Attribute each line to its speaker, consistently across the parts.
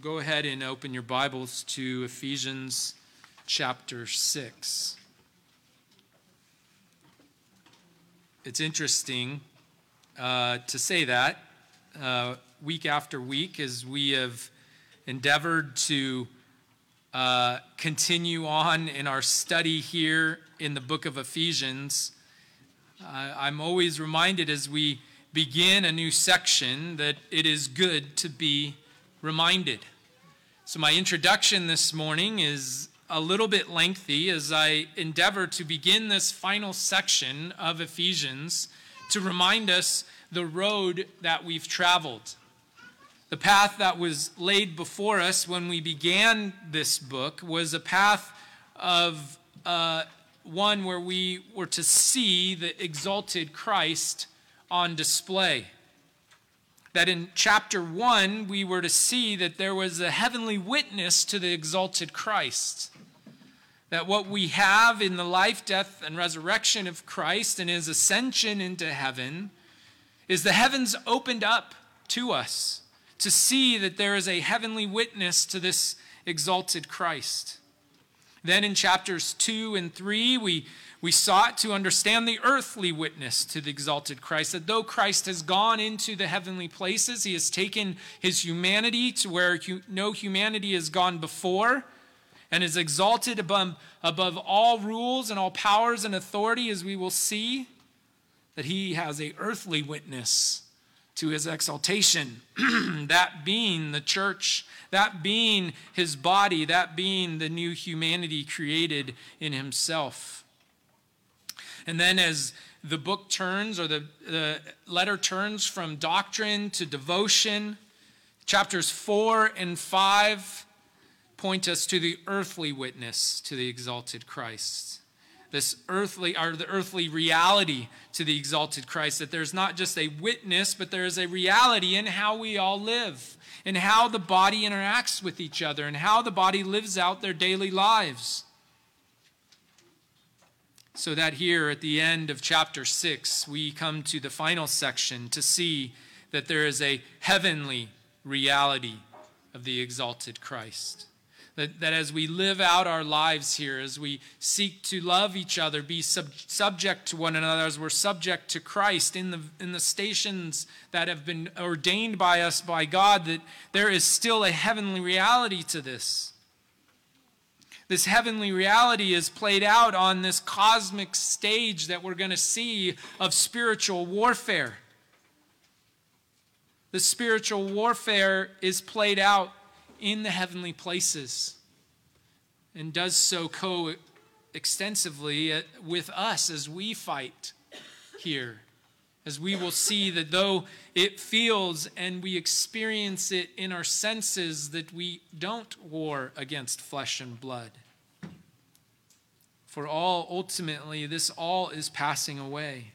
Speaker 1: Go ahead and open your Bibles to Ephesians chapter 6. It's interesting uh, to say that uh, week after week as we have endeavored to uh, continue on in our study here in the book of Ephesians. I'm always reminded as we begin a new section that it is good to be reminded. So, my introduction this morning is a little bit lengthy as I endeavor to begin this final section of Ephesians to remind us the road that we've traveled. The path that was laid before us when we began this book was a path of uh, one where we were to see the exalted Christ on display. That in chapter 1, we were to see that there was a heavenly witness to the exalted Christ. That what we have in the life, death, and resurrection of Christ and his ascension into heaven is the heavens opened up to us to see that there is a heavenly witness to this exalted Christ. Then in chapters 2 and 3, we, we sought to understand the earthly witness to the exalted Christ, that though Christ has gone into the heavenly places, he has taken his humanity to where no humanity has gone before, and is exalted above, above all rules and all powers and authority, as we will see, that he has a earthly witness to his exaltation, that being the church, that being his body, that being the new humanity created in himself. And then as the book turns, or the, the letter turns from doctrine to devotion, chapters 4 and 5 point us to the earthly witness to the exalted Christ. This earthly or the earthly reality to the exalted Christ that there's not just a witness but there is a reality in how we all live and how the body interacts with each other and how the body lives out their daily lives so that here at the end of chapter 6 we come to the final section to see that there is a heavenly reality of the exalted Christ that, that as we live out our lives here, as we seek to love each other, be sub, subject to one another, as we're subject to Christ in the, in the stations that have been ordained by us by God, that there is still a heavenly reality to this. This heavenly reality is played out on this cosmic stage that we're going to see of spiritual warfare. The spiritual warfare is played out in the heavenly places and does so co extensively uh, with us as we fight here. As we will see that though it feels and we experience it in our senses, that we don't war against flesh and blood. For all, ultimately, this all is passing away.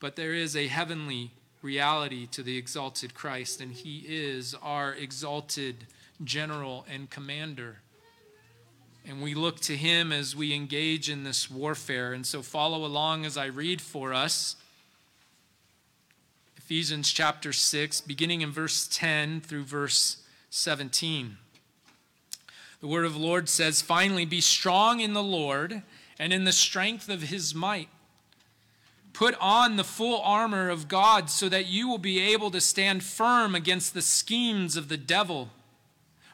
Speaker 1: But there is a heavenly reality to the exalted Christ, and he is our exalted general and commander. And we look to him as we engage in this warfare. And so follow along as I read for us Ephesians chapter 6, beginning in verse 10 through verse 17. The word of the Lord says, Finally, be strong in the Lord and in the strength of his might. Put on the full armor of God so that you will be able to stand firm against the schemes of the devil.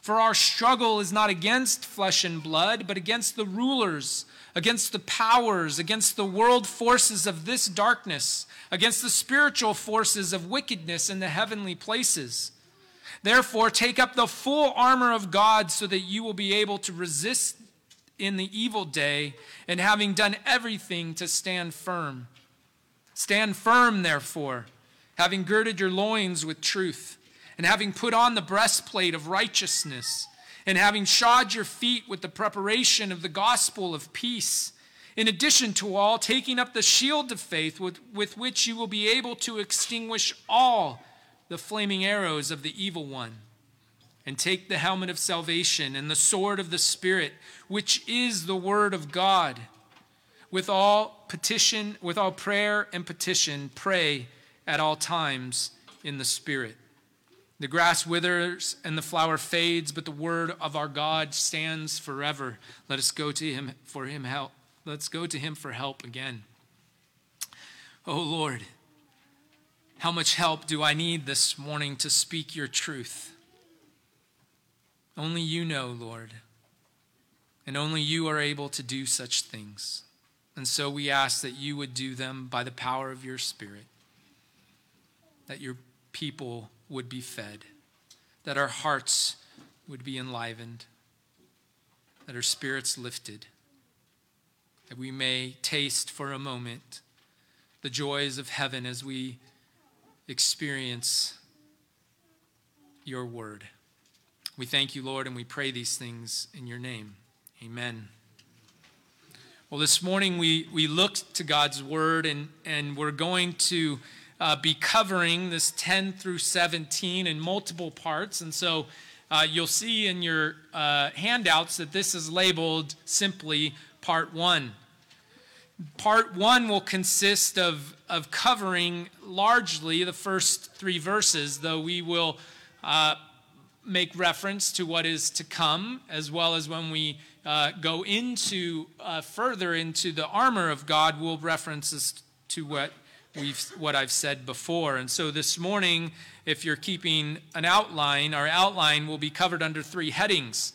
Speaker 1: For our struggle is not against flesh and blood, but against the rulers, against the powers, against the world forces of this darkness, against the spiritual forces of wickedness in the heavenly places. Therefore, take up the full armor of God so that you will be able to resist in the evil day, and having done everything to stand firm. Stand firm, therefore, having girded your loins with truth, and having put on the breastplate of righteousness, and having shod your feet with the preparation of the gospel of peace. In addition to all, taking up the shield of faith with, with which you will be able to extinguish all the flaming arrows of the evil one. And take the helmet of salvation and the sword of the Spirit, which is the word of God with all petition, with all prayer and petition, pray at all times in the Spirit. The grass withers and the flower fades, but the word of our God stands forever. Let us go to him for him help. Let's go to him for help again. Oh Lord, how much help do I need this morning to speak your truth? Only you know, Lord, and only you are able to do such things. And so we ask that you would do them by the power of your Spirit, that your people would be fed, that our hearts would be enlivened, that our spirits lifted, that we may taste for a moment the joys of heaven as we experience your word. We thank you, Lord, and we pray these things in your name. Amen. Well, this morning we, we looked to God's word, and, and we're going to uh, be covering this 10 through 17 in multiple parts. And so uh, you'll see in your uh, handouts that this is labeled simply part one. Part one will consist of, of covering largely the first three verses, though we will uh, make reference to what is to come, as well as when we uh, go into uh, further into the armor of God, we'll references to what we've what I've said before. And so this morning, if you're keeping an outline, our outline will be covered under three headings: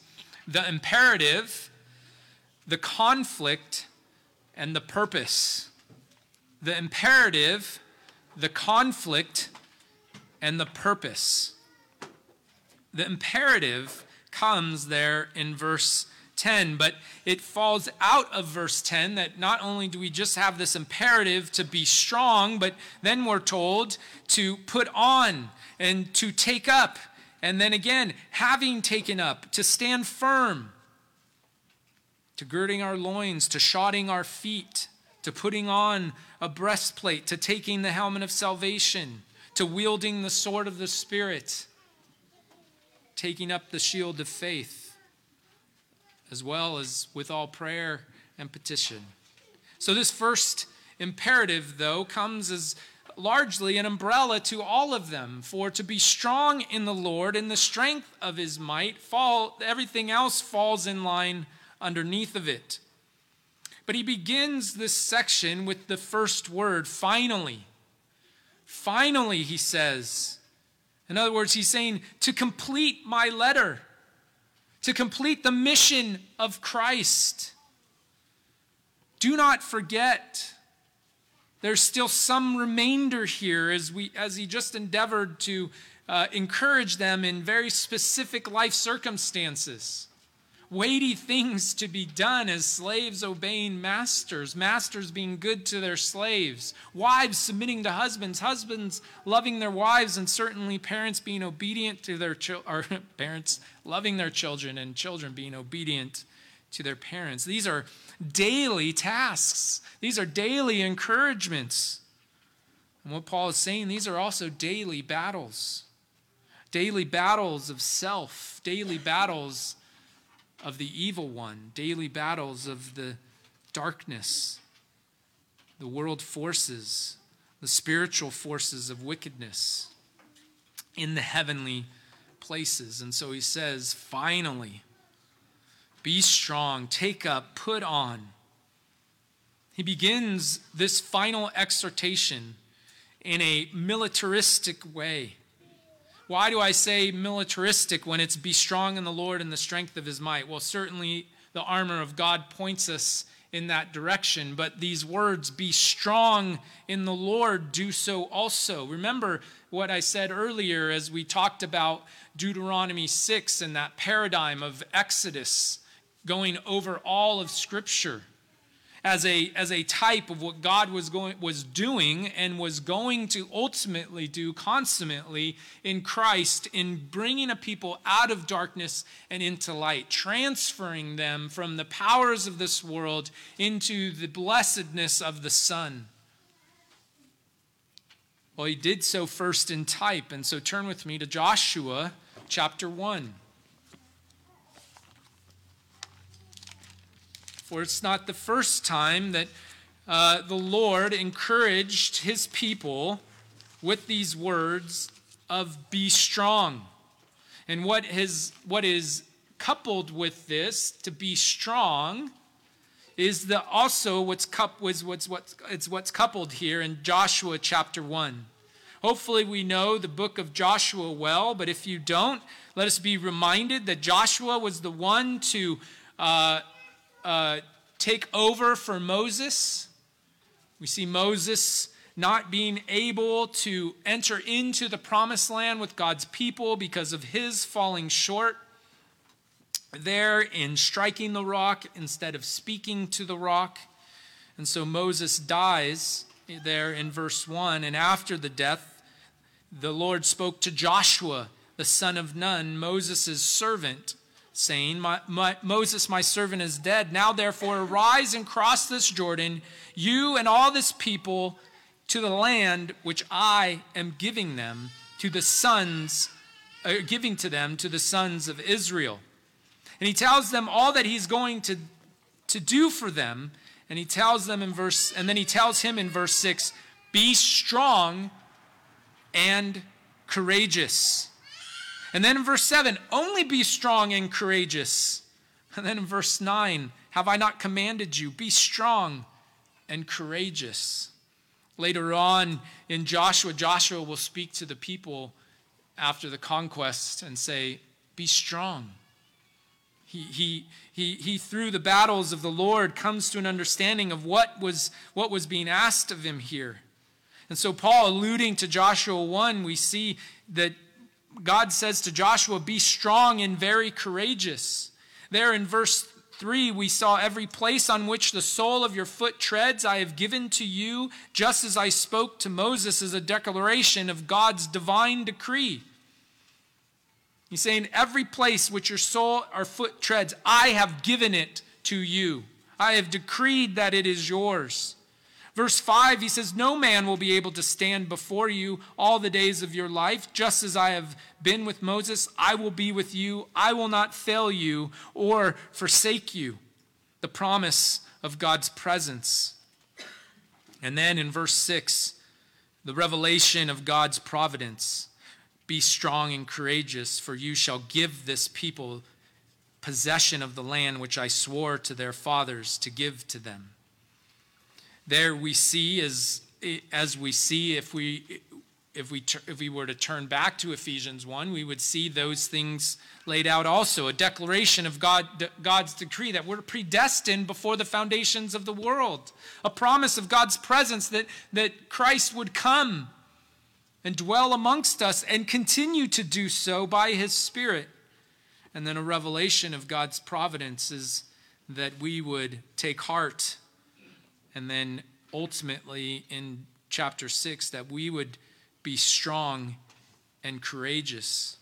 Speaker 1: the imperative, the conflict, and the purpose. The imperative, the conflict, and the purpose. The imperative comes there in verse 10, but it falls out of verse 10 that not only do we just have this imperative to be strong, but then we're told to put on and to take up. And then again, having taken up, to stand firm, to girding our loins, to shodding our feet, to putting on a breastplate, to taking the helmet of salvation, to wielding the sword of the Spirit, taking up the shield of faith as well as with all prayer and petition. So, this first imperative, though, comes as largely an umbrella to all of them. For to be strong in the Lord in the strength of his might, fall, everything else falls in line underneath of it. But he begins this section with the first word, finally. Finally, he says. In other words, he's saying, to complete my letter to complete the mission of Christ. Do not forget. There's still some remainder here as, we, as he just endeavored to uh, encourage them in very specific life circumstances weighty things to be done as slaves obeying masters, masters being good to their slaves, wives submitting to husbands, husbands loving their wives, and certainly parents being obedient to their children, or parents loving their children, and children being obedient to their parents. These are daily tasks, these are daily encouragements. And what Paul is saying, these are also daily battles. Daily battles of self, daily battles of the evil one, daily battles of the darkness, the world forces, the spiritual forces of wickedness in the heavenly places. And so he says, finally, be strong, take up, put on. He begins this final exhortation in a militaristic way. Why do I say militaristic when it's be strong in the Lord and the strength of his might? Well, certainly the armor of God points us in that direction, but these words, be strong in the Lord, do so also. Remember what I said earlier as we talked about Deuteronomy 6 and that paradigm of Exodus going over all of Scripture as a, as a type of what God was, going, was doing and was going to ultimately do consummately in Christ in bringing a people out of darkness and into light, transferring them from the powers of this world into the blessedness of the Son. Well, he did so first in type, and so turn with me to Joshua chapter 1. For it's not the first time that uh, the Lord encouraged his people with these words of be strong. And what, has, what is coupled with this to be strong is the also what's cup was what's what's it's what's coupled here in Joshua chapter 1. Hopefully we know the book of Joshua well, but if you don't, let us be reminded that Joshua was the one to uh, uh, take over for Moses. We see Moses not being able to enter into the promised land with God's people because of his falling short there in striking the rock instead of speaking to the rock. And so Moses dies there in verse 1. And after the death, the Lord spoke to Joshua, the son of Nun, Moses' servant, saying, my, my, Moses, my servant, is dead. Now therefore arise and cross this Jordan, you and all this people, to the land which I am giving them, to the sons, uh, giving to them, to the sons of Israel. And he tells them all that he's going to, to do for them. And he tells them in verse, and then he tells him in verse 6 be strong and courageous. And then in verse 7, only be strong and courageous. And then in verse 9, have I not commanded you? Be strong and courageous. Later on in Joshua, Joshua will speak to the people after the conquest and say, Be strong he, he, he, he, through the battles of the Lord, comes to an understanding of what was, what was being asked of him here. And so, Paul, alluding to Joshua 1, we see that God says to Joshua, Be strong and very courageous. There in verse 3, we saw every place on which the sole of your foot treads, I have given to you, just as I spoke to Moses as a declaration of God's divine decree. He's saying, Every place which your soul or foot treads, I have given it to you. I have decreed that it is yours. Verse 5, he says, No man will be able to stand before you all the days of your life. Just as I have been with Moses, I will be with you. I will not fail you or forsake you. The promise of God's presence. And then in verse 6, the revelation of God's providence. Be strong and courageous, for you shall give this people possession of the land which I swore to their fathers to give to them. There we see, as, as we see, if we, if, we, if we were to turn back to Ephesians 1, we would see those things laid out also a declaration of God, God's decree that we're predestined before the foundations of the world, a promise of God's presence that, that Christ would come and dwell amongst us and continue to do so by his Spirit. And then a revelation of God's providence is that we would take heart. And then ultimately in chapter 6, that we would be strong and courageous.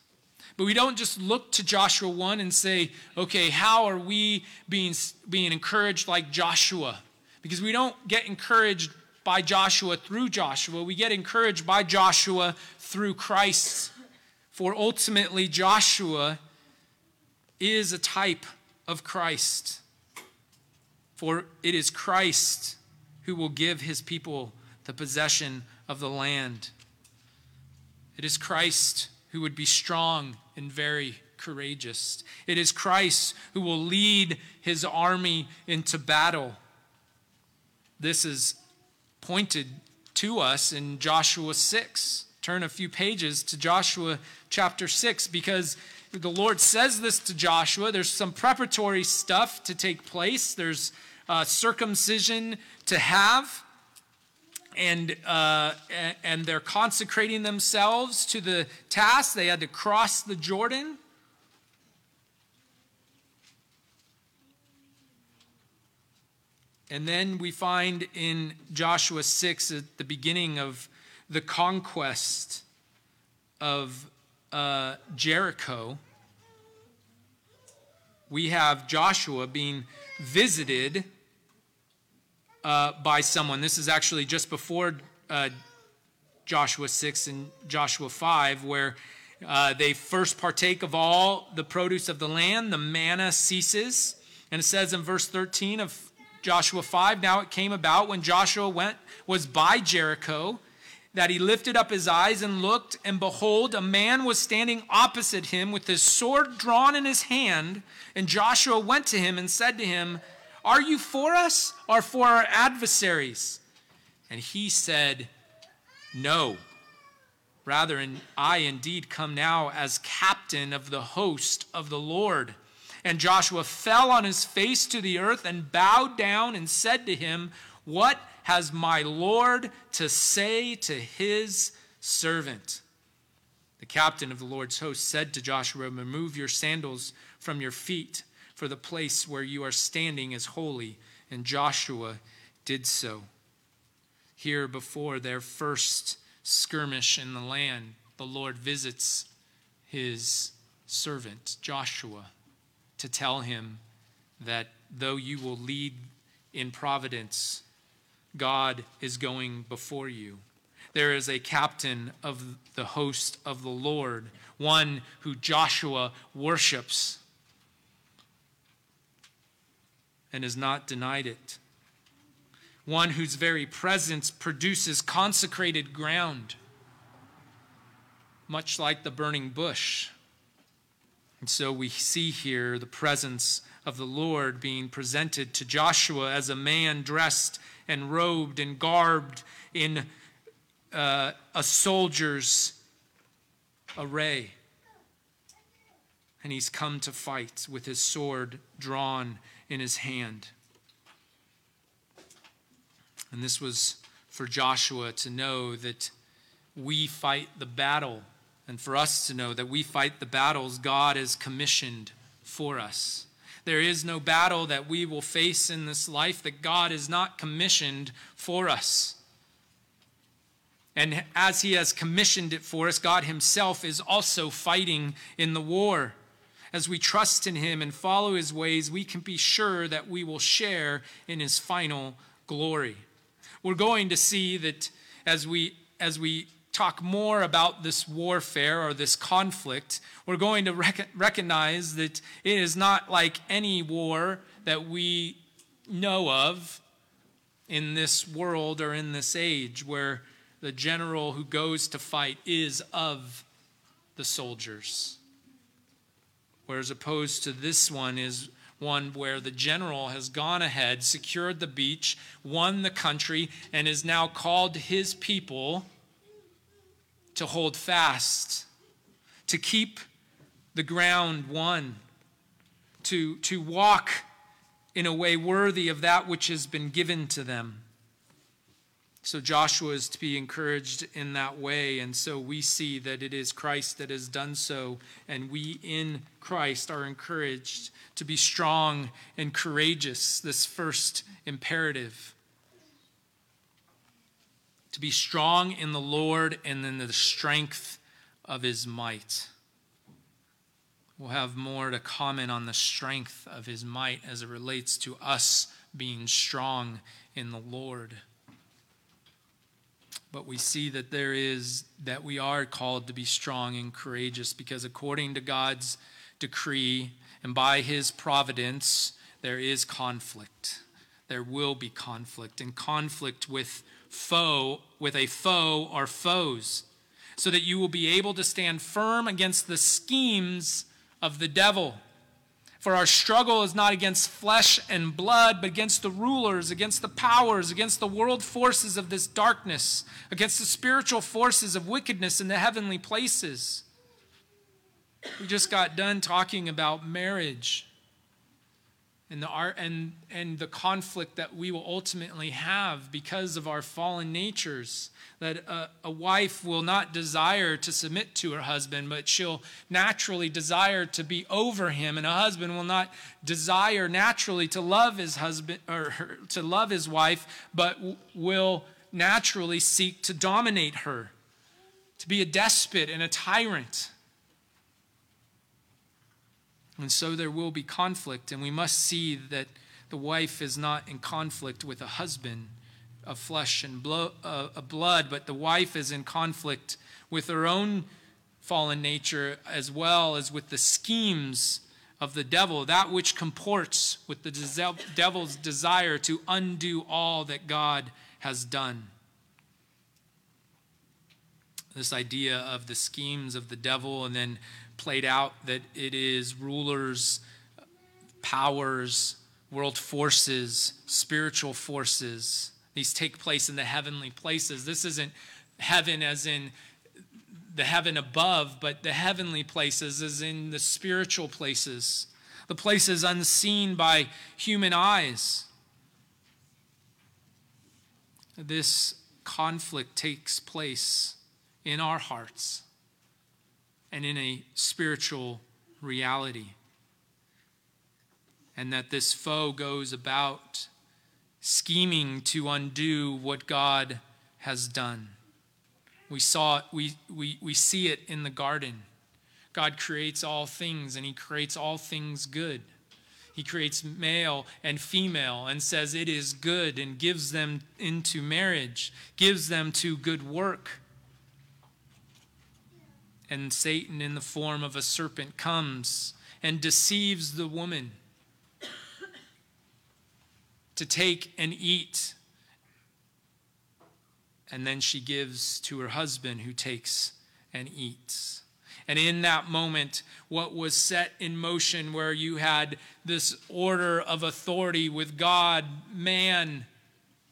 Speaker 1: But we don't just look to Joshua 1 and say, okay, how are we being, being encouraged like Joshua? Because we don't get encouraged by Joshua through Joshua. We get encouraged by Joshua through Christ. For ultimately, Joshua is a type of Christ. For it is Christ who will give his people the possession of the land. It is Christ who would be strong and very courageous. It is Christ who will lead his army into battle. This is pointed to us in Joshua 6. Turn a few pages to Joshua chapter 6 because the Lord says this to Joshua. There's some preparatory stuff to take place, there's uh, circumcision to have. And, uh, and they're consecrating themselves to the task. They had to cross the Jordan. And then we find in Joshua 6 at the beginning of the conquest of uh, Jericho, we have Joshua being visited uh, by someone. This is actually just before uh, Joshua 6 and Joshua 5, where uh, they first partake of all the produce of the land. The manna ceases. And it says in verse 13 of Joshua 5 Now it came about when Joshua went was by Jericho that he lifted up his eyes and looked, and behold, a man was standing opposite him with his sword drawn in his hand. And Joshua went to him and said to him, Are you for us or for our adversaries? And he said, No. Rather, and I indeed come now as captain of the host of the Lord. And Joshua fell on his face to the earth and bowed down and said to him, What has my Lord to say to his servant? The captain of the Lord's host said to Joshua, Remove your sandals from your feet, for the place where you are standing is holy. And Joshua did so. Here, before their first skirmish in the land, the Lord visits his servant, Joshua, to tell him that though you will lead in providence, God is going before you. There is a captain of the host of the Lord, one who Joshua worships and has not denied it. One whose very presence produces consecrated ground, much like the burning bush. And so we see here the presence of the Lord being presented to Joshua as a man dressed and robed and garbed in uh, a soldier's array. And he's come to fight with his sword drawn in his hand. And this was for Joshua to know that we fight the battle, and for us to know that we fight the battles God has commissioned for us. There is no battle that we will face in this life that God has not commissioned for us. And as He has commissioned it for us, God Himself is also fighting in the war. As we trust in Him and follow His ways, we can be sure that we will share in His final glory. We're going to see that as we, as we talk more about this warfare or this conflict, we're going to rec- recognize that it is not like any war that we know of in this world or in this age where the general who goes to fight is of the soldiers. Whereas opposed to this one is one where the general has gone ahead, secured the beach, won the country, and is now called his people to hold fast, to keep the ground won, to, to walk in a way worthy of that which has been given to them. So Joshua is to be encouraged in that way. And so we see that it is Christ that has done so. And we in Christ are encouraged to be strong and courageous, this first imperative. To be strong in the Lord and in the strength of his might. We'll have more to comment on the strength of his might as it relates to us being strong in the Lord but we see that there is that we are called to be strong and courageous because according to God's decree and by his providence there is conflict. There will be conflict and conflict with foe with a foe or foes so that you will be able to stand firm against the schemes of the devil for our struggle is not against flesh and blood, but against the rulers, against the powers, against the world forces of this darkness, against the spiritual forces of wickedness in the heavenly places. We just got done talking about marriage and the art and, and the conflict that we will ultimately have because of our fallen natures that a, a, wife will not desire to submit to her husband but she'll naturally desire to be over him and a husband will not desire naturally to love his husband or her, to love his wife but w- will naturally seek to dominate her to be a despot and a tyrant and so there will be conflict, and we must see that the wife is not in conflict with a husband of flesh and blo- uh, blood, but the wife is in conflict with her own fallen nature as well as with the schemes of the devil, that which comports with the devil's desire to undo all that God has done. this idea of the schemes of the devil, and then played out that it is rulers, powers, world forces, spiritual forces. These take place in the heavenly places. This isn't heaven as in the heaven above, but the heavenly places as in the spiritual places, the places unseen by human eyes. This conflict takes place in our hearts and in a spiritual reality. And that this foe goes about scheming to undo what God has done. We saw it, we, we, we see it in the garden. God creates all things and he creates all things good. He creates male and female and says it is good and gives them into marriage, gives them to good work. And Satan, in the form of a serpent, comes and deceives the woman to take and eat. And then she gives to her husband, who takes and eats. And in that moment, what was set in motion, where you had this order of authority with God, man,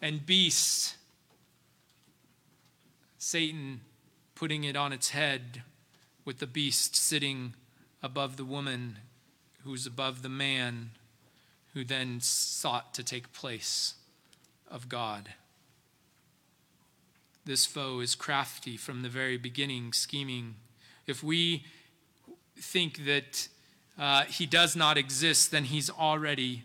Speaker 1: and beast, Satan putting it on its head with the beast sitting above the woman who's above the man who then sought to take place of God. This foe is crafty from the very beginning, scheming. If we think that uh, he does not exist, then he's already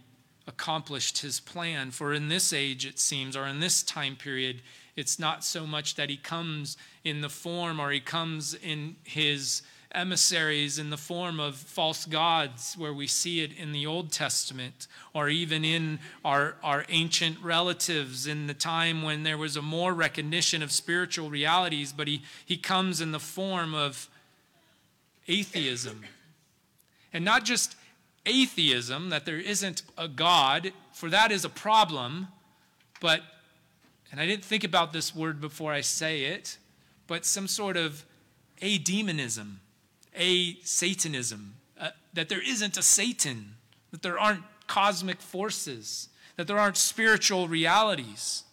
Speaker 1: accomplished his plan. For in this age, it seems, or in this time period, it's not so much that he comes in the form or he comes in his emissaries in the form of false gods, where we see it in the Old Testament, or even in our, our ancient relatives in the time when there was a more recognition of spiritual realities, but he, he comes in the form of atheism. And not just atheism, that there isn't a God, for that is a problem, but and I didn't think about this word before I say it, but some sort of a demonism, a Satanism, uh, that there isn't a Satan, that there aren't cosmic forces, that there aren't spiritual realities,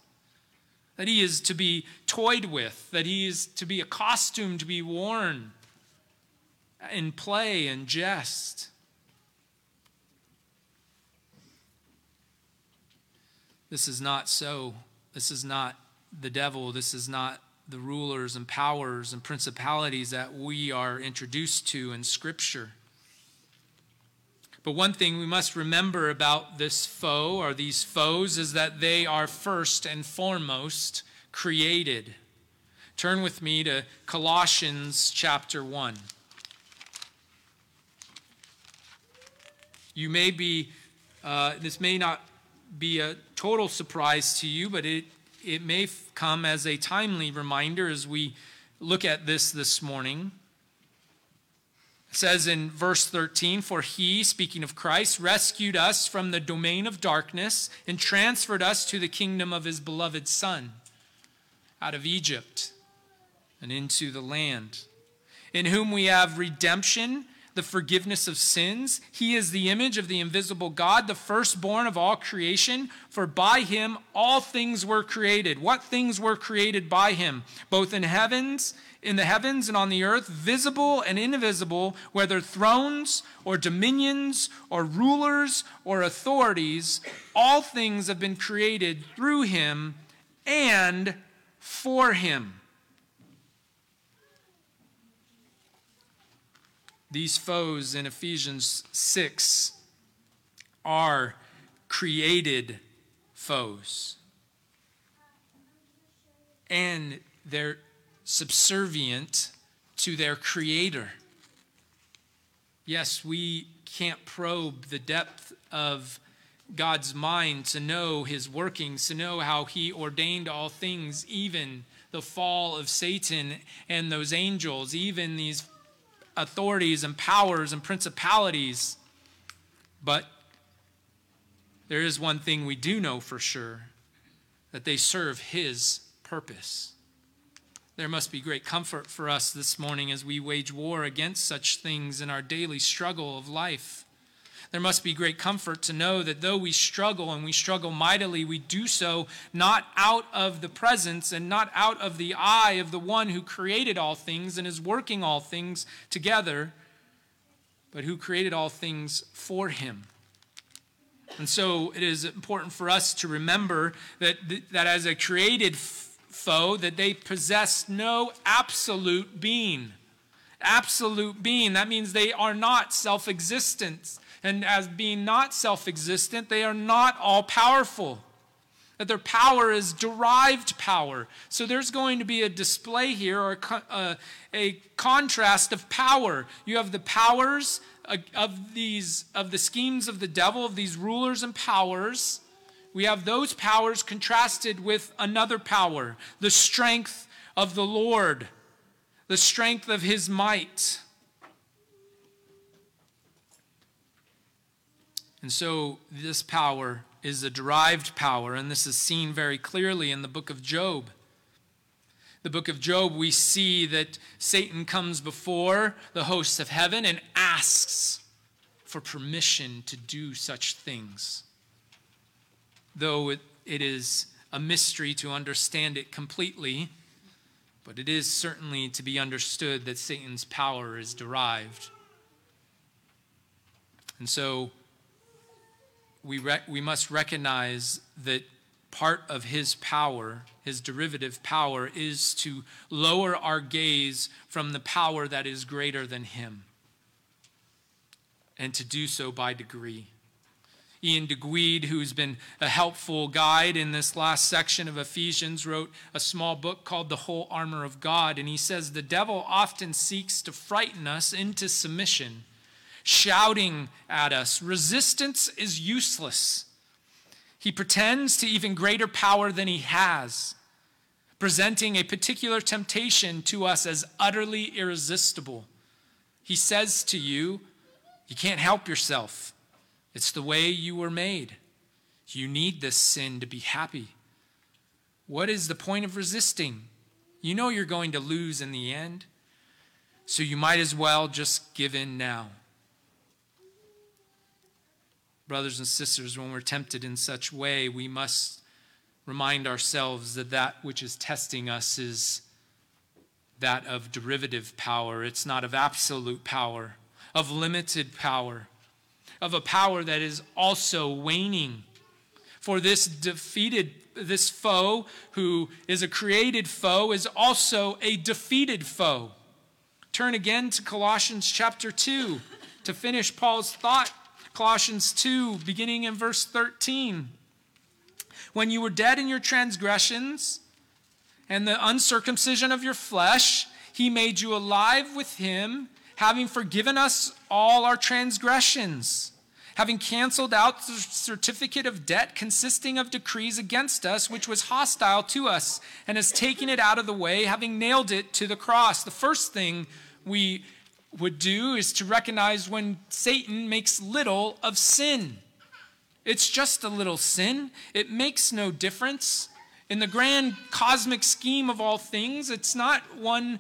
Speaker 1: that he is to be toyed with, that he is to be a costume to be worn in play and jest. This is not so this is not the devil. This is not the rulers and powers and principalities that we are introduced to in Scripture. But one thing we must remember about this foe or these foes is that they are first and foremost created. Turn with me to Colossians chapter 1. You may be, uh, this may not be a total surprise to you, but it, it may come as a timely reminder as we look at this this morning. It says in verse 13, For he, speaking of Christ, rescued us from the domain of darkness and transferred us to the kingdom of his beloved Son out of Egypt and into the land, in whom we have redemption the forgiveness of sins. He is the image of the invisible God, the firstborn of all creation, for by him all things were created. What things were created by him? Both in heavens, in the heavens and on the earth, visible and invisible, whether thrones or dominions or rulers or authorities, all things have been created through him and for him. These foes in Ephesians 6 are created foes. And they're subservient to their creator. Yes, we can't probe the depth of God's mind to know his workings, to know how he ordained all things, even the fall of Satan and those angels, even these authorities and powers and principalities. But there is one thing we do know for sure that they serve his purpose. There must be great comfort for us this morning as we wage war against such things in our daily struggle of life. There must be great comfort to know that though we struggle and we struggle mightily, we do so not out of the presence and not out of the eye of the one who created all things and is working all things together, but who created all things for him. And so it is important for us to remember that, that as a created foe, that they possess no absolute being. Absolute being. That means they are not self existent. And as being not self existent, they are not all powerful. That their power is derived power. So there's going to be a display here or a, a, uh, a contrast of power. You have the powers of these of the schemes of the devil, of these rulers and powers. We have those powers contrasted with another power, the strength of the Lord, the strength of his might. And so this power is a derived power, and this is seen very clearly in the book of Job. The book of Job, we see that Satan comes before the hosts of heaven and asks for permission to do such things. Though it, it is a mystery to understand it completely, but it is certainly to be understood that Satan's power is derived. And so we, re- we must recognize that part of his power, his derivative power, is to lower our gaze from the power that is greater than him, and to do so by degree. Iain Duguid, who's been a helpful guide in this last section of Ephesians, wrote a small book called The Whole Armor of God. And he says, The devil often seeks to frighten us into submission shouting at us. Resistance is useless. He pretends to even greater power than he has, presenting a particular temptation to us as utterly irresistible. He says to you, You can't help yourself. It's the way you were made. You need this sin to be happy. What is the point of resisting? You know you're going to lose in the end, so you might as well just give in now brothers and sisters, when we're tempted in such way, we must remind ourselves that that which is testing us is that of derivative power. It's not of absolute power, of limited power, of a power that is also waning. For this defeated, this foe, who is a created foe, is also a defeated foe. Turn again to Colossians chapter 2 to finish Paul's thought Colossians 2, beginning in verse 13. When you were dead in your transgressions and the uncircumcision of your flesh, he made you alive with him, having forgiven us all our transgressions, having canceled out the certificate of debt consisting of decrees against us, which was hostile to us, and has taken it out of the way, having nailed it to the cross. The first thing we would do is to recognize when Satan makes little of sin. It's just a little sin, it makes no difference. In the grand cosmic scheme of all things, it's not one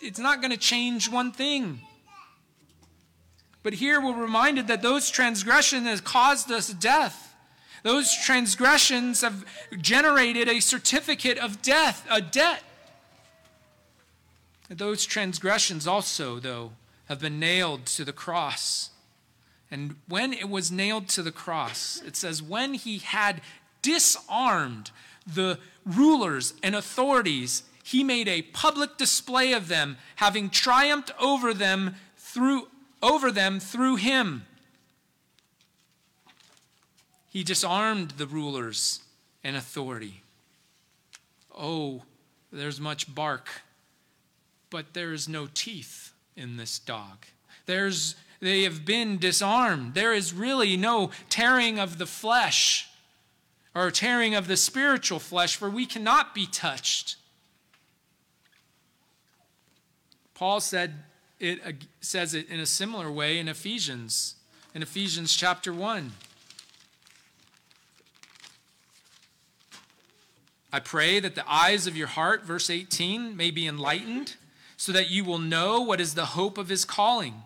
Speaker 1: it's not going to change one thing. But here we're reminded that those transgressions have caused us death. Those transgressions have generated a certificate of death, a debt. Those transgressions also, though, have been nailed to the cross. And when it was nailed to the cross, it says, when he had disarmed the rulers and authorities, he made a public display of them, having triumphed over them through, over them through him. He disarmed the rulers and authority. Oh, there's much bark but there is no teeth in this dog. There's, they have been disarmed. There is really no tearing of the flesh or tearing of the spiritual flesh, for we cannot be touched. Paul said it says it in a similar way in Ephesians, in Ephesians chapter 1. I pray that the eyes of your heart, verse 18, may be enlightened, so that you will know what is the hope of his calling.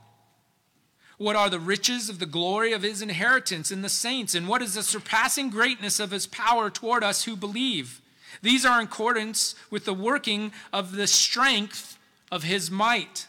Speaker 1: What are the riches of the glory of his inheritance in the saints? And what is the surpassing greatness of his power toward us who believe? These are in accordance with the working of the strength of his might,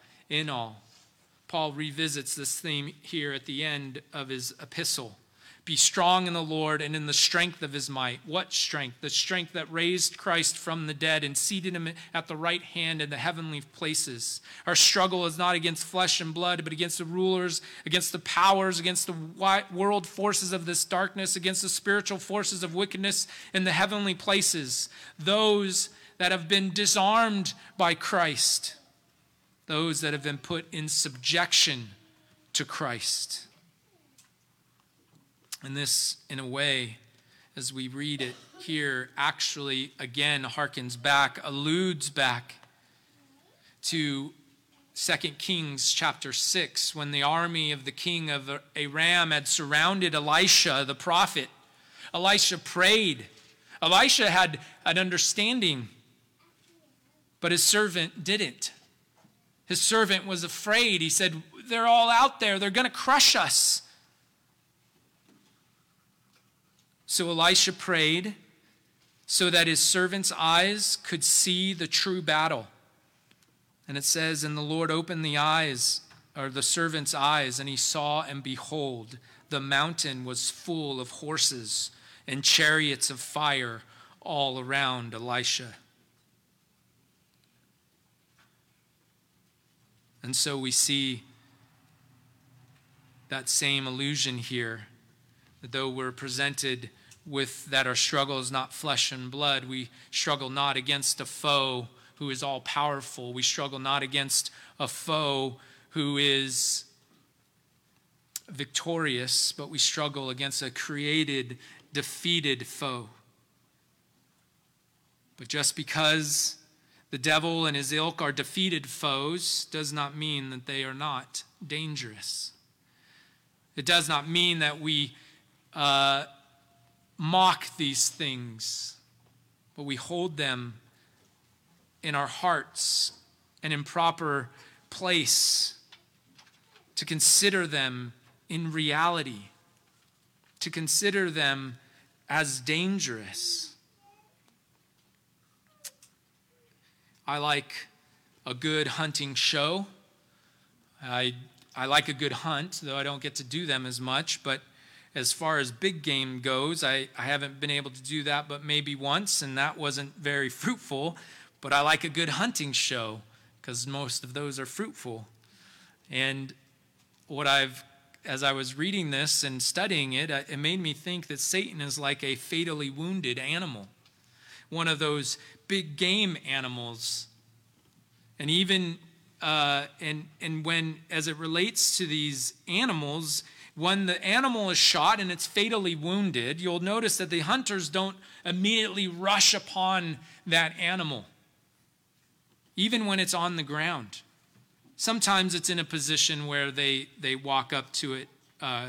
Speaker 1: in all. Paul revisits this theme here at the end of his epistle. Be strong in the Lord and in the strength of his might. What strength? The strength that raised Christ from the dead and seated him at the right hand in the heavenly places. Our struggle is not against flesh and blood, but against the rulers, against the powers, against the world forces of this darkness, against the spiritual forces of wickedness in the heavenly places. Those that have been disarmed by Christ, those that have been put in subjection to Christ. And this, in a way, as we read it here, actually again harkens back, alludes back to 2 Kings chapter 6, when the army of the king of Aram had surrounded Elisha, the prophet. Elisha prayed. Elisha had an understanding, but his servant didn't. His servant was afraid. He said, They're all out there, they're going to crush us. So Elisha prayed so that his servant's eyes could see the true battle. And it says, And the Lord opened the eyes, or the servant's eyes, and he saw, and behold, the mountain was full of horses and chariots of fire all around Elisha. And so we see that same illusion here, that though we're presented with that our struggle is not flesh and blood. We struggle not against a foe who is all powerful. We struggle not against a foe who is victorious, but we struggle against a created, defeated foe. But just because the devil and his ilk are defeated foes does not mean that they are not dangerous. It does not mean that we uh, mock these things, but we hold them in our hearts and in proper place to consider them in reality, to consider them as dangerous. I like a good hunting show. I, I like a good hunt, though I don't get to do them as much, but as far as big game goes, I, I haven't been able to do that but maybe once, and that wasn't very fruitful. But I like a good hunting show because most of those are fruitful. And what I've, as I was reading this and studying it, it made me think that Satan is like a fatally wounded animal, one of those big game animals. And even, uh, and, and when, as it relates to these animals, when the animal is shot and it's fatally wounded, you'll notice that the hunters don't immediately rush upon that animal, even when it's on the ground. Sometimes it's in a position where they, they walk up to it uh,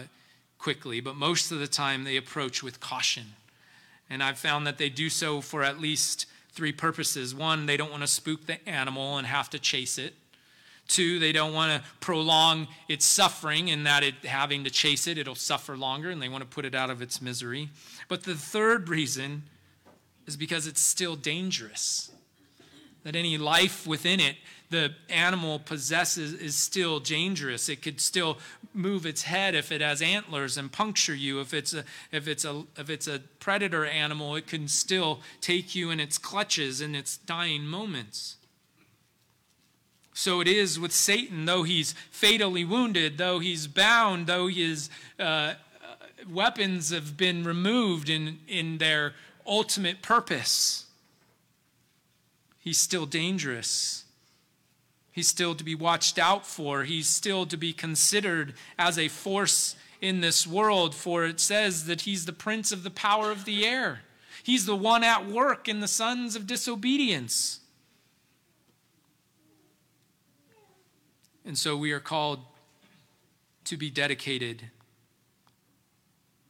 Speaker 1: quickly, but most of the time they approach with caution. And I've found that they do so for at least three purposes. One, they don't want to spook the animal and have to chase it. Two, they don't want to prolong its suffering in that it having to chase it, it'll suffer longer, and they want to put it out of its misery. But the third reason is because it's still dangerous. That any life within it, the animal possesses, is still dangerous. It could still move its head if it has antlers and puncture you. If it's a, if it's a, if it's a predator animal, it can still take you in its clutches in its dying moments. So it is with Satan, though he's fatally wounded, though he's bound, though his uh, weapons have been removed in, in their ultimate purpose, he's still dangerous. He's still to be watched out for. He's still to be considered as a force in this world, for it says that he's the prince of the power of the air. He's the one at work in the sons of disobedience. And so we are called to be dedicated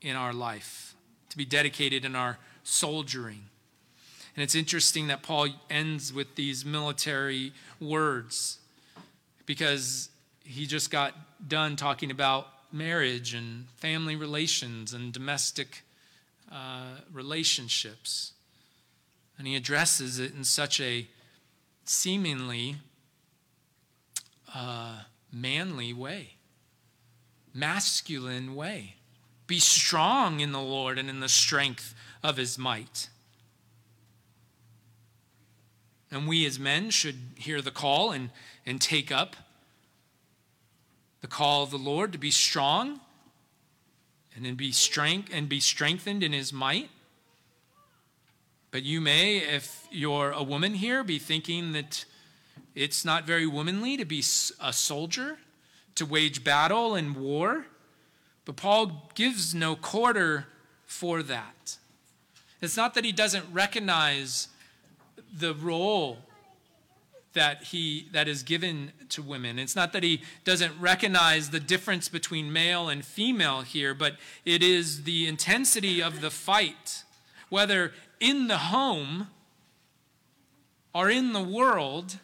Speaker 1: in our life, to be dedicated in our soldiering. And it's interesting that Paul ends with these military words because he just got done talking about marriage and family relations and domestic uh, relationships. And he addresses it in such a seemingly uh, manly way, masculine way. Be strong in the Lord and in the strength of his might. And we as men should hear the call and, and take up the call of the Lord to be strong and then be strength and be strengthened in his might. But you may, if you're a woman here, be thinking that it's not very womanly to be a soldier, to wage battle and war. But Paul gives no quarter for that. It's not that he doesn't recognize the role that he that is given to women. It's not that he doesn't recognize the difference between male and female here, but it is the intensity of the fight, whether in the home or in the world,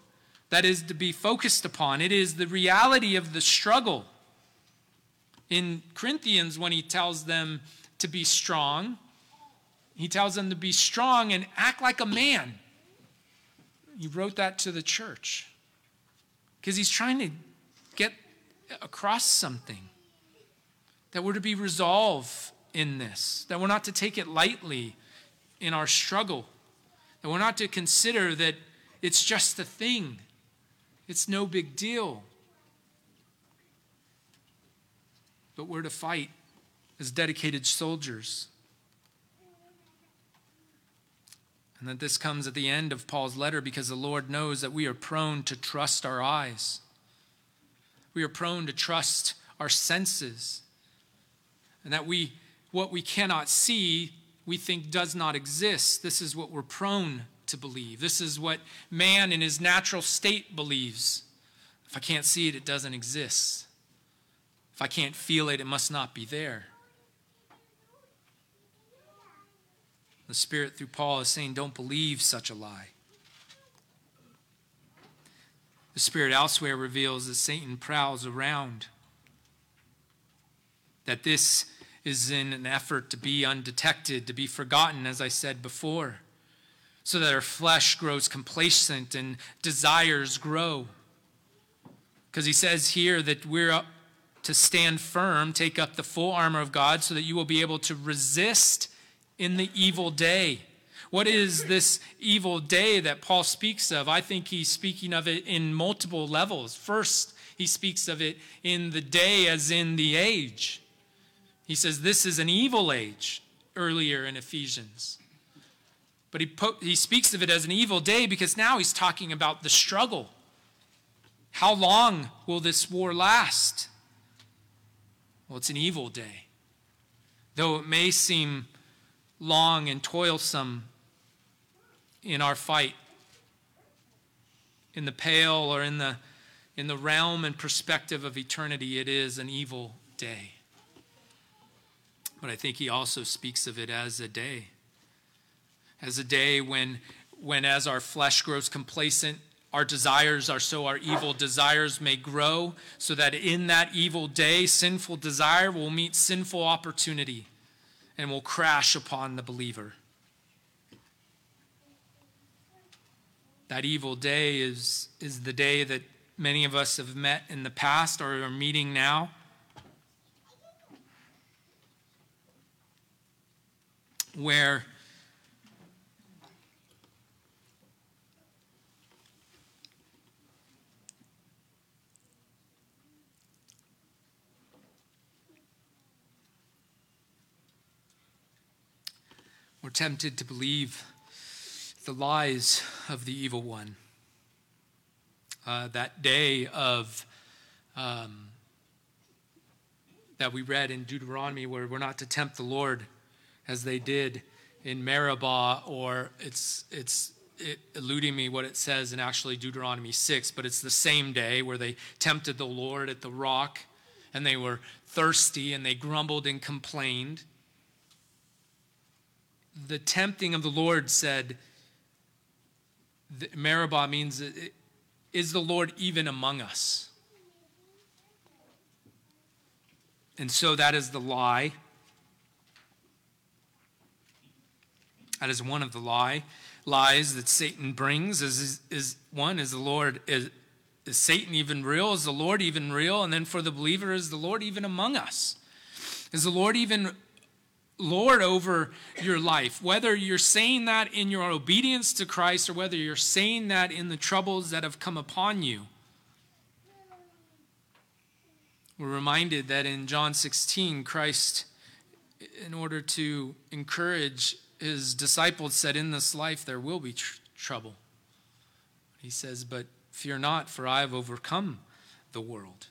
Speaker 1: that is to be focused upon. It is the reality of the struggle. In Corinthians, when he tells them to be strong, he tells them to be strong and act like a man. He wrote that to the church because he's trying to get across something that we're to be resolved in this, that we're not to take it lightly in our struggle, that we're not to consider that it's just a thing, it's no big deal. But we're to fight as dedicated soldiers. And that this comes at the end of Paul's letter because the Lord knows that we are prone to trust our eyes. We are prone to trust our senses. And that we what we cannot see, we think does not exist. This is what we're prone to believe. This is what man in his natural state believes. If I can't see it, it doesn't exist. If I can't feel it, it must not be there. The Spirit, through Paul, is saying, don't believe such a lie. The Spirit elsewhere reveals that Satan prowls around, that this is in an effort to be undetected, to be forgotten, as I said before, so that our flesh grows complacent and desires grow. Because he says here that we're to stand firm, take up the full armor of God, so that you will be able to resist in the evil day. What is this evil day that Paul speaks of? I think he's speaking of it in multiple levels. First, he speaks of it in the day as in the age. He says this is an evil age earlier in Ephesians. But he, he speaks of it as an evil day because now he's talking about the struggle. How long will this war last? Well, it's an evil day. Though it may seem long and toilsome in our fight in the pale or in the in the realm and perspective of eternity it is an evil day. But i think he also speaks of it as a day as a day when when as our flesh grows complacent our desires are so our evil desires may grow so that in that evil day sinful desire will meet sinful opportunity and will crash upon the believer. That evil day is, is the day that many of us have met in the past or are meeting now. Where We're tempted to believe the lies of the evil one. Uh, that day of um, that we read in Deuteronomy, where we're not to tempt the Lord as they did in Meribah, or it's it's it, eluding me what it says in actually Deuteronomy 6, but it's the same day where they tempted the Lord at the rock and they were thirsty and they grumbled and complained. The tempting of the Lord said, Meribah means, is the Lord even among us? And so that is the lie. That is one of the lie lies that Satan brings. Is, is, is one is the Lord is, is Satan even real? Is the Lord even real? And then for the believer, is the Lord even among us? Is the Lord even Lord over your life? Whether you're saying that in your obedience to Christ or whether you're saying that in the troubles that have come upon you. We're reminded that in John 16, Christ, in order to encourage his disciples, said, In this life there will be tr- trouble. He says, But fear not, for I have overcome the world.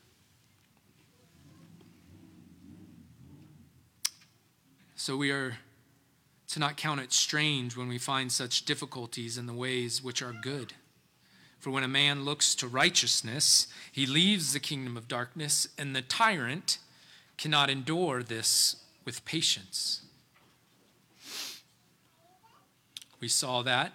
Speaker 1: So we are to not count it strange when we find such difficulties in the ways which are good. For when a man looks to righteousness, he leaves the kingdom of darkness, and the tyrant cannot endure this with patience. We saw that.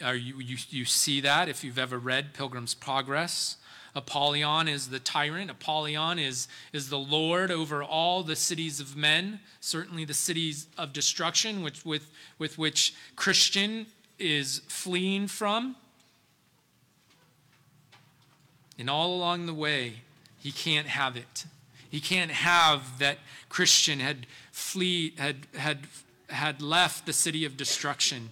Speaker 1: Or you, you, you see that if you've ever read Pilgrim's Progress. Apollyon is the tyrant. Apollyon is, is the Lord over all the cities of men, certainly the cities of destruction, which, with, with which Christian is fleeing from. And all along the way, he can't have it. He can't have that Christian had flee had had had left the city of destruction.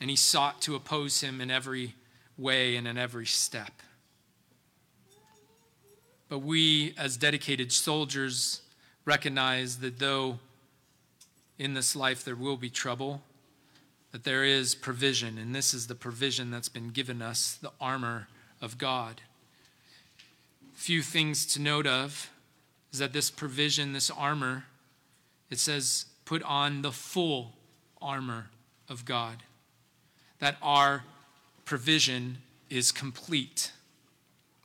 Speaker 1: And he sought to oppose him in every way and in every step. But we, as dedicated soldiers, recognize that though in this life there will be trouble, that there is provision, and this is the provision that's been given us the armor of God. Few things to note of is that this provision, this armor, it says, put on the full armor of God. That our provision is complete.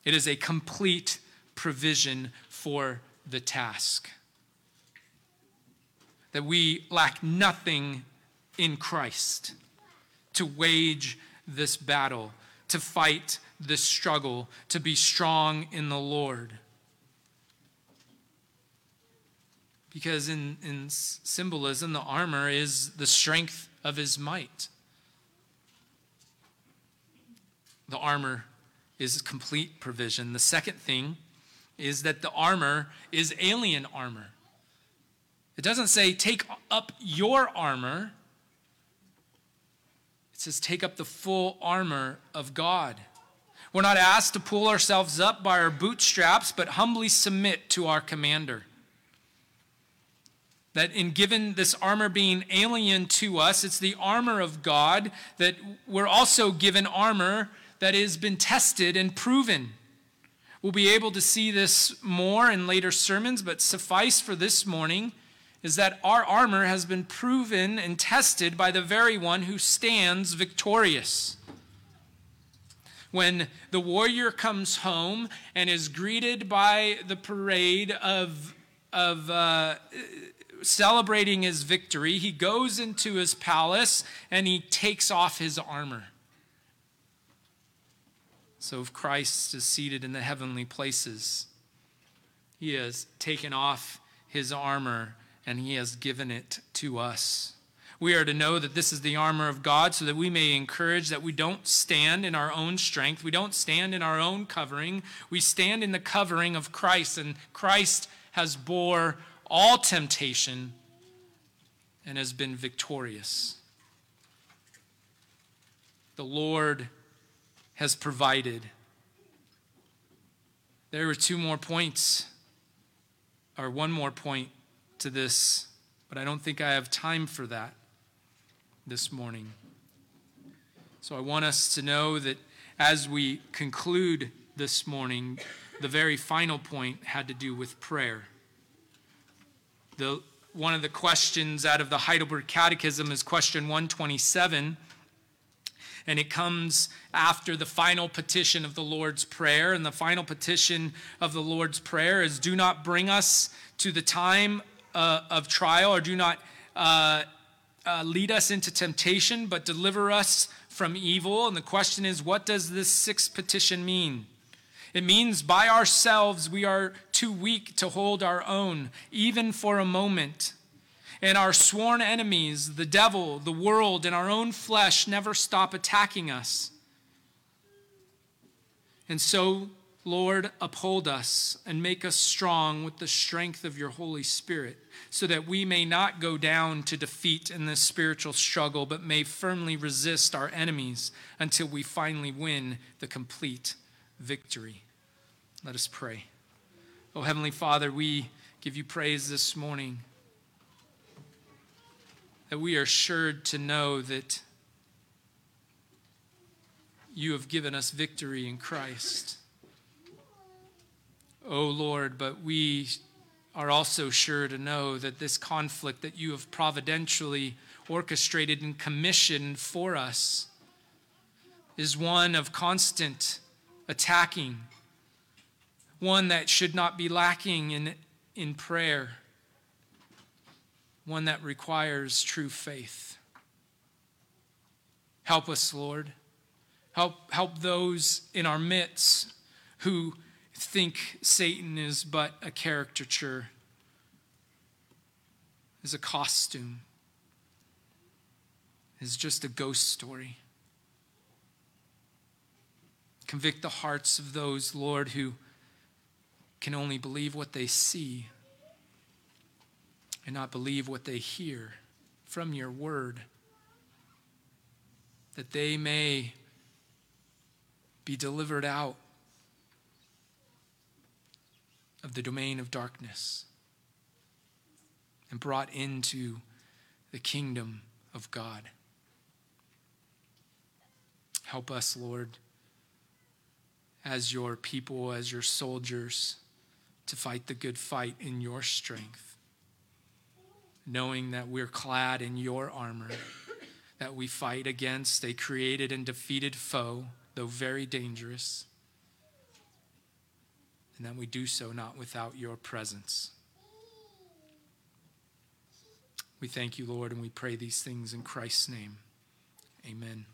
Speaker 1: It is a complete provision for the task. That we lack nothing in Christ to wage this battle, to fight this struggle, to be strong in the Lord. Because in, in symbolism, the armor is the strength of his might. The armor is complete provision. The second thing is that the armor is alien armor. It doesn't say, take up your armor it says, take up the full armor of God. We're not asked to pull ourselves up by our bootstraps, but humbly submit to our commander. That in given this armor being alien to us, it's the armor of God, that we're also given armor that has been tested and proven. We'll be able to see this more in later sermons, but suffice for this morning is that our armor has been proven and tested by the very one who stands victorious. When the warrior comes home and is greeted by the parade of, of uh, celebrating his victory, he goes into his palace and he takes off his armor. So if Christ is seated in the heavenly places, he has taken off his armor and he has given it to us. We are to know that this is the armor of God so that we may encourage that we don't stand in our own strength. We don't stand in our own covering. We stand in the covering of Christ, and Christ has bore all temptation and has been victorious. The Lord has provided. There were two more points, or one more point to this But I don't think I have time for that this morning. So I want us to know that as we conclude this morning, the very final point had to do with prayer. The, one of the questions out of the Heidelberg Catechism is question 127 and it comes after the final petition of the Lord's Prayer. And the final petition of the Lord's Prayer is Do not bring us to the time uh, of trial, or do not uh, uh, lead us into temptation, but deliver us from evil. And the question is, what does this sixth petition mean? It means by ourselves we are too weak to hold our own, even for a moment. And our sworn enemies, the devil, the world, and our own flesh, never stop attacking us. And so, Lord, uphold us and make us strong with the strength of your Holy Spirit, so that we may not go down to defeat in this spiritual struggle, but may firmly resist our enemies until we finally win the complete victory. Let us pray. Oh, Heavenly Father, we give you praise this morning that we are assured to know that you have given us victory in Christ. Oh Lord, but we are also sure to know that this conflict that you have providentially orchestrated and commissioned for us is one of constant attacking, one that should not be lacking in, in prayer one that requires true faith. Help us, Lord. Help, help those in our midst who think Satan is but a caricature, is a costume, is just a ghost story. Convict the hearts of those, Lord, who can only believe what they see and not believe what they hear from your word, that they may be delivered out of the domain of darkness and brought into the kingdom of God. Help us, Lord, as your people, as your soldiers, to fight the good fight in your strength knowing that we're clad in your armor, that we fight against a created and defeated foe, though very dangerous, and that we do so not without your presence. We thank you, Lord, and we pray these things in Christ's name. Amen.